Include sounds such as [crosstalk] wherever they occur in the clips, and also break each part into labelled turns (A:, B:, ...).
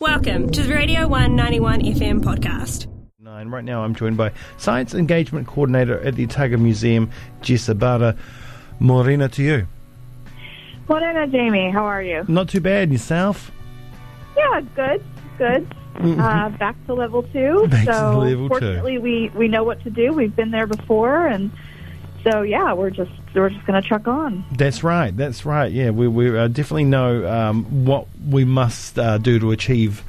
A: Welcome to the Radio 191 FM podcast.
B: Nine. Right now, I'm joined by Science Engagement Coordinator at the Otago Museum, Jess Abada. Morena to you.
C: Morena, Jamie. How are you?
B: Not too bad. Yourself?
C: Yeah, good, good. Uh, back to level two.
B: Back to
C: so
B: level two.
C: fortunately, we we know what to do. We've been there before, and so yeah, we're just we're just going to chuck on.
B: That's right. That's right. Yeah, we, we uh, definitely know um, what we must uh, do to achieve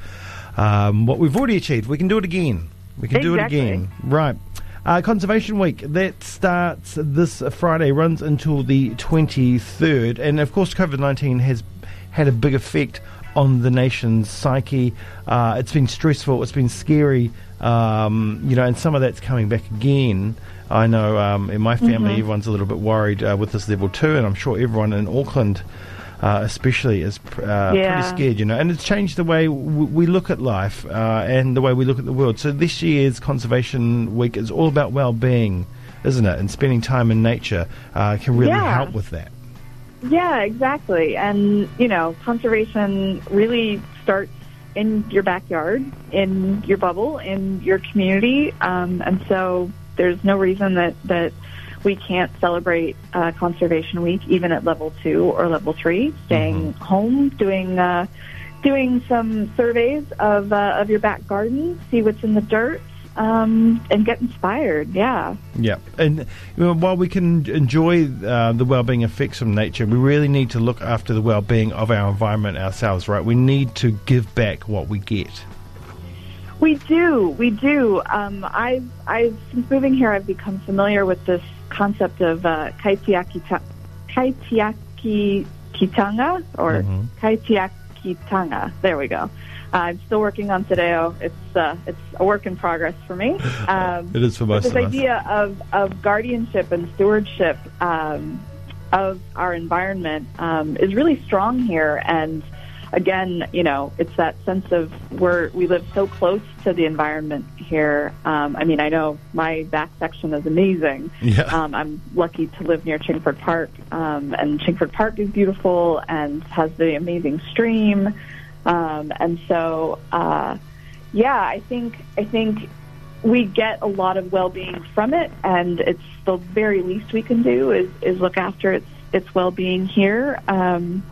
B: um, what we've already achieved. We can do it again. We can do it again. Right. Uh, Conservation Week that starts this Friday, runs until the 23rd, and of course, COVID 19 has had a big effect on the nation's psyche. Uh, it's been stressful, it's been scary, um, you know, and some of that's coming back again. I know um, in my family, everyone's a little bit worried uh, with this level two, and I'm sure everyone in Auckland. Uh, especially is pr- uh,
C: Yeah.
B: pretty scared, you know, and it's changed the way w- we look at life uh, and the way we look at the world. So this year's Conservation Week is all about well-being, isn't it? And spending time in nature uh, can really
C: Yeah.
B: help with that.
C: Yeah, exactly. And you know, conservation really starts in your backyard, in your bubble, in your community, um, and so there's no reason that that we can't celebrate uh, Conservation Week even at level two or level three. Staying home, doing uh, doing some surveys of uh, of your back garden, see what's in the dirt, um, and get inspired. Yeah.
B: Yeah, and while we can enjoy uh, the well-being effects from nature, we really need to look after the well-being of our environment ourselves. Right? We need to give back what we get.
C: We do, we do. Um, I've, I've since moving here, I've become familiar with this concept of uh, kaitiaki kaitiaki kitanga or
B: Mhm.
C: kaitiaki There we go. Uh, I'm still working on te reo. It's uh, it's a work in progress for me. [laughs] Um,
B: It is for most
C: this
B: of us.
C: idea of, of guardianship and stewardship um, of our environment um, is really strong here. And again, you know, it's that sense of we're, we live so close to the environment here. Um, I mean, I know my back section is amazing.
B: Yeah.
C: Um, I'm lucky to live near Chingford Park, um, and Chingford Park is beautiful and has the amazing stream. Um, and so, uh, yeah, I think I think we get a lot of well-being from it, and it's the very least we can do is, is look after its its well-being here um,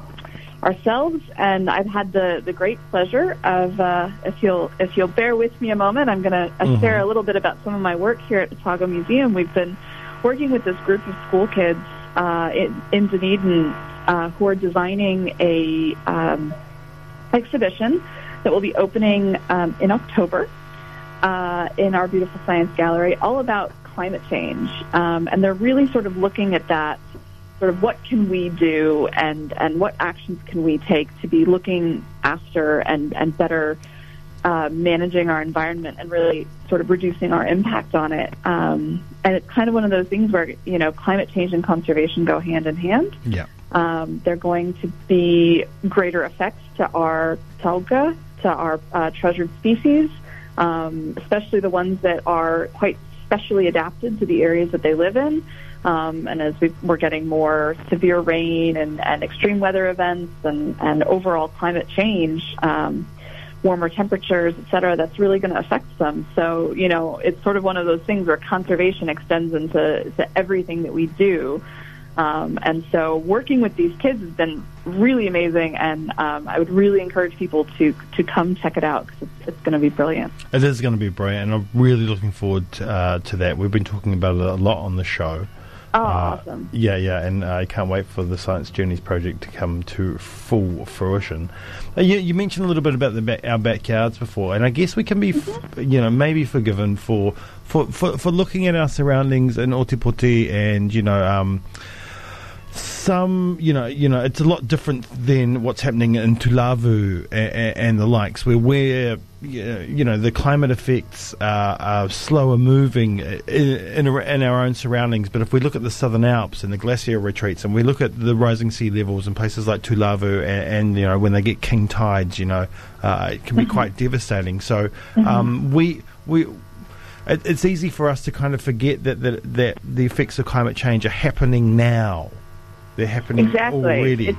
C: ourselves. And I've had the, the great pleasure of, uh, if you'll if you'll bear with me a moment, I'm going to uh, share a little bit about some of my work here at Otago Museum. We've been working with this group of school kids uh, in, in Dunedin uh, who are designing a um, exhibition that will be opening um, in October uh, in our beautiful science gallery, all about climate change. Um, and they're really sort of looking at that, sort of what can we do and, and what actions can we take to be looking after and, and better uh, managing our environment and really sort of reducing our impact on it. Um, and it's kind of one of those things where, you know, climate change and conservation go hand in hand.
B: Yeah.
C: Um, they're going to be greater effects to our taonga, to our uh, treasured species, um, especially the ones that are quite specially adapted to the areas that they live in. Um, and as we, we're getting more severe rain and, and extreme weather events and, and overall climate change, um, warmer temperatures, et cetera, that's really going to affect them. So, you know, it's sort of one of those things where conservation extends into to everything that we do. Um, and so working with these kids has been really amazing, and um, I would really encourage people to to come check it out because it's, it's going to be brilliant.
B: It is going to be brilliant, and I'm really looking forward uh, to that. We've been talking about it a lot on the show.
C: Oh,
B: Uh,
C: awesome!
B: Yeah, yeah, and I can't wait for the Science Journeys project to come to full fruition. Uh, you, you mentioned a little bit about the back, our backyards before, and I guess we can be, f- you know, maybe forgiven for, for, for, for looking at our surroundings in Ōtepoti and, you know, um, some, you know, you know, it's a lot different than what's happening in Tuvalu and, and the likes, where we're, you know, the climate effects are, are slower moving in, in, in our own surroundings. But if we look at the Southern Alps and the glacier retreats, and we look at the rising sea levels in places like Tuvalu, and, and you know, when they get king tides, you know, uh, it can be quite devastating. So um, we we it, it's easy for us to kind of forget that, that that the effects of climate change are happening now. They're happening
C: Exactly.
B: already.
C: It's,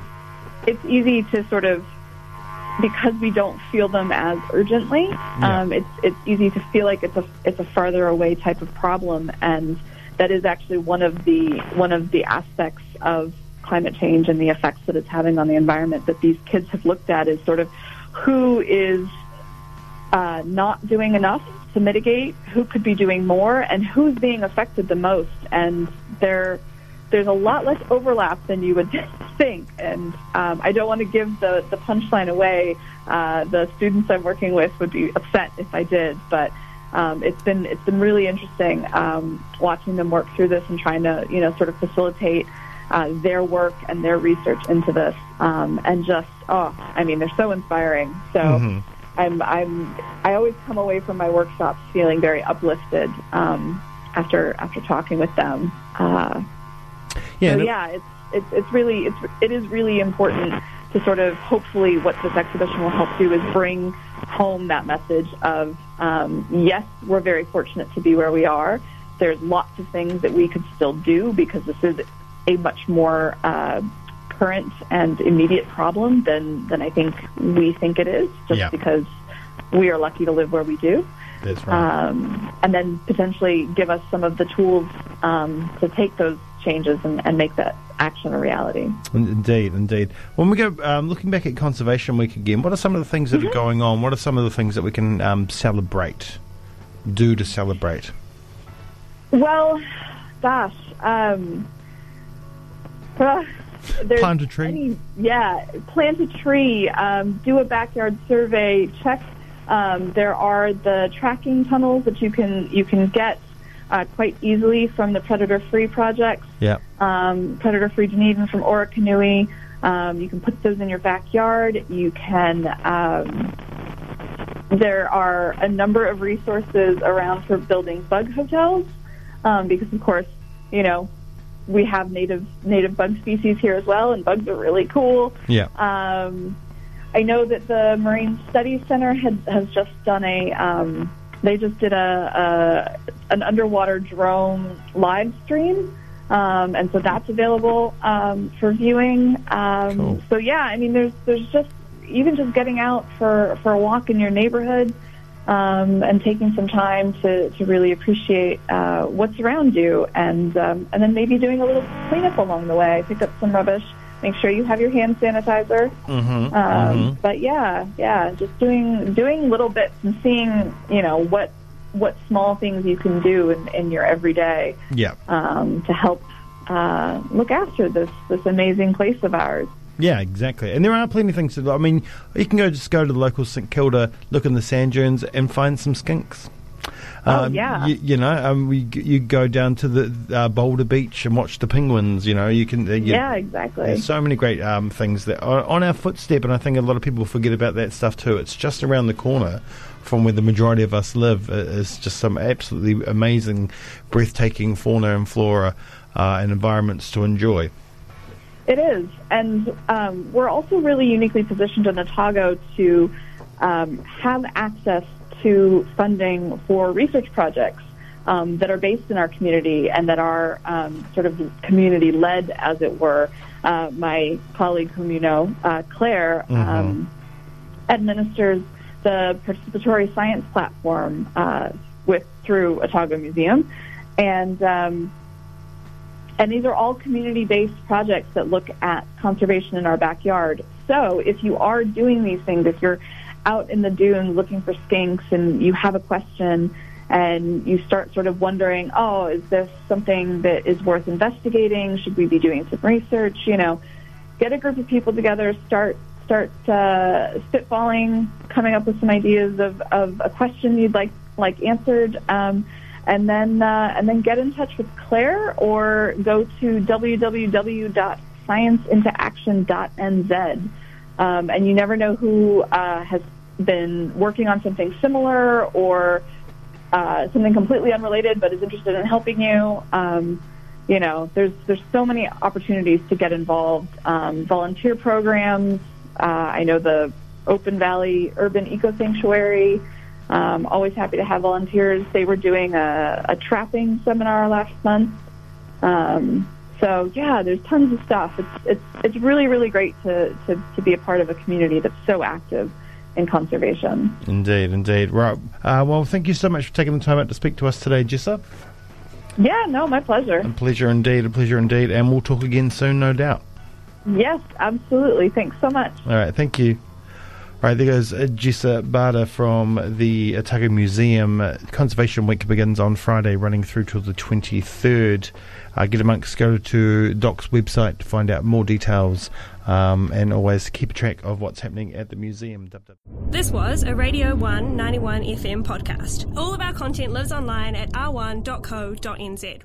C: it's easy to sort of because we don't feel them as urgently,
B: Yeah.
C: um, it's it's easy to feel like it's a it's a farther away type of problem, and that is actually one of the one of the aspects of climate change and the effects that it's having on the environment that these kids have looked at is sort of who is uh, not doing enough to mitigate, who could be doing more, and who's being affected the most. And there, there's a lot less overlap than you would think. And um, I don't want to give the, the punchline away. Uh, the students I'm working with would be upset if I did, but um, it's been it's been really interesting um, watching them work through this and trying to you know sort of facilitate uh, their work and their research into this. Um, and just oh, I mean, they're so inspiring. So.
B: Mhm.
C: I'm I'm I always come away from my workshops feeling very uplifted um, after after talking with them. Uh,
B: Yeah,
C: so yeah, it's it's it's really it's it is really important to sort of hopefully what this exhibition will help do is bring home that message of um, yes, we're very fortunate to be where we are. There's lots of things that we could still do because this is a much more uh, current and immediate problem than than I think we think it is. Just
B: Yeah.
C: because we are lucky to live where we do
B: that's right.
C: um, and then potentially give us some of the tools um, to take those changes and, and make that action a reality.
B: Indeed, indeed. When we go um, looking back at Conservation Week again, what are some of the things that
C: Mm-hmm.
B: are going on? What are some of the things that we can um, celebrate, do to celebrate?
C: Well, gosh, um, [laughs] uh,
B: Plant a tree.
C: any- yeah, plant a tree. Um, do a backyard survey. Check. Um, there are the tracking tunnels that you can you can get uh, quite easily from the Predator Free projects.
B: Yeah.
C: um, predator free Dunedin from Orokonui. Um, you can put those in your backyard. You can. Um, there are a number of resources around for building bug hotels, um, because of course, you know, we have native native bug species here as well, and bugs are really cool.
B: Yeah.
C: Um, I know that the Marine Studies Center had, has just done a. They just did a, a an underwater drone live stream, um, and so that's available um, for viewing. Um,
B: Cool.
C: So yeah, I mean, there's there's just even just getting out for for a walk in your neighborhood. Um, and taking some time to, to really appreciate uh, what's around you, and um, and then maybe doing a little cleanup along the way. Pick up some rubbish. Make sure you have your hand sanitizer.
B: Mm-hmm.
C: Um, But yeah, yeah, just doing doing little bits and seeing, you know, what what small things you can do in, in your everyday
B: Yeah.
C: um, to help uh, look after this this amazing place of ours.
B: Yeah, exactly. And there are plenty of things to do. I mean, you can go just go to the local St Kilda, look in the sand dunes, and find some skinks.
C: Oh, yeah.
B: You, you know, um, we, you go down to the uh, Boulder Beach and watch the penguins. You know, you can. Uh, you,
C: Yeah, exactly.
B: There's so many great um, things that are on our footstep, and I think a lot of people forget about that stuff too. It's just around the corner from where the majority of us live. Uh, It's just some absolutely amazing, breathtaking fauna and flora uh, and environments to enjoy.
C: It is, and um, we're also really uniquely positioned in Otago to um, have access to funding for research projects um, that are based in our community and that are um, sort of community led, as it were. Uh, my colleague, whom you know, uh, Claire, um, administers the participatory science platform uh, with through Otago Museum, and um, and these are all community-based projects that look at conservation in our backyard. So if you are doing these things, if you're out in the dunes looking for skinks and you have a question and you start sort of wondering, oh, is this something that is worth investigating? Should we be doing some research? You know, get a group of people together, start start uh, spitballing, coming up with some ideas of, of a question you'd like like answered. Um, and then uh, and then get in touch with Claire or go to www.scienceintoaction.nz. Um, and you never know who uh, has been working on something similar or uh, something completely unrelated but is interested in helping you. Um, you know, there's there's so many opportunities to get involved. Um, volunteer programs. Uh, I know the Open Valley Urban Eco Sanctuary. Um, always happy to have volunteers. They were doing a, a trapping seminar last month. Um, so yeah, there's tons of stuff. It's it's it's really really great to to, to be a part of a community that's so active in conservation.
B: Indeed, indeed. Right. Uh, well, thank you so much for taking the time out to speak to us today, Jessa.
C: Yeah, no, my pleasure.
B: A pleasure indeed, a pleasure indeed, and we'll talk again soon, no doubt.
C: Yes, absolutely. Thanks so much.
B: All right, thank you. Right, there goes Jessa Bada from the Otago Museum. Conservation Week begins on Friday, running through till the 23rd. Uh, get amongst, go to Doc's website to find out more details um, and always keep track of what's happening at the museum.
A: This was a Radio 1 91 FM podcast. All of our content lives online at r1.co.nz.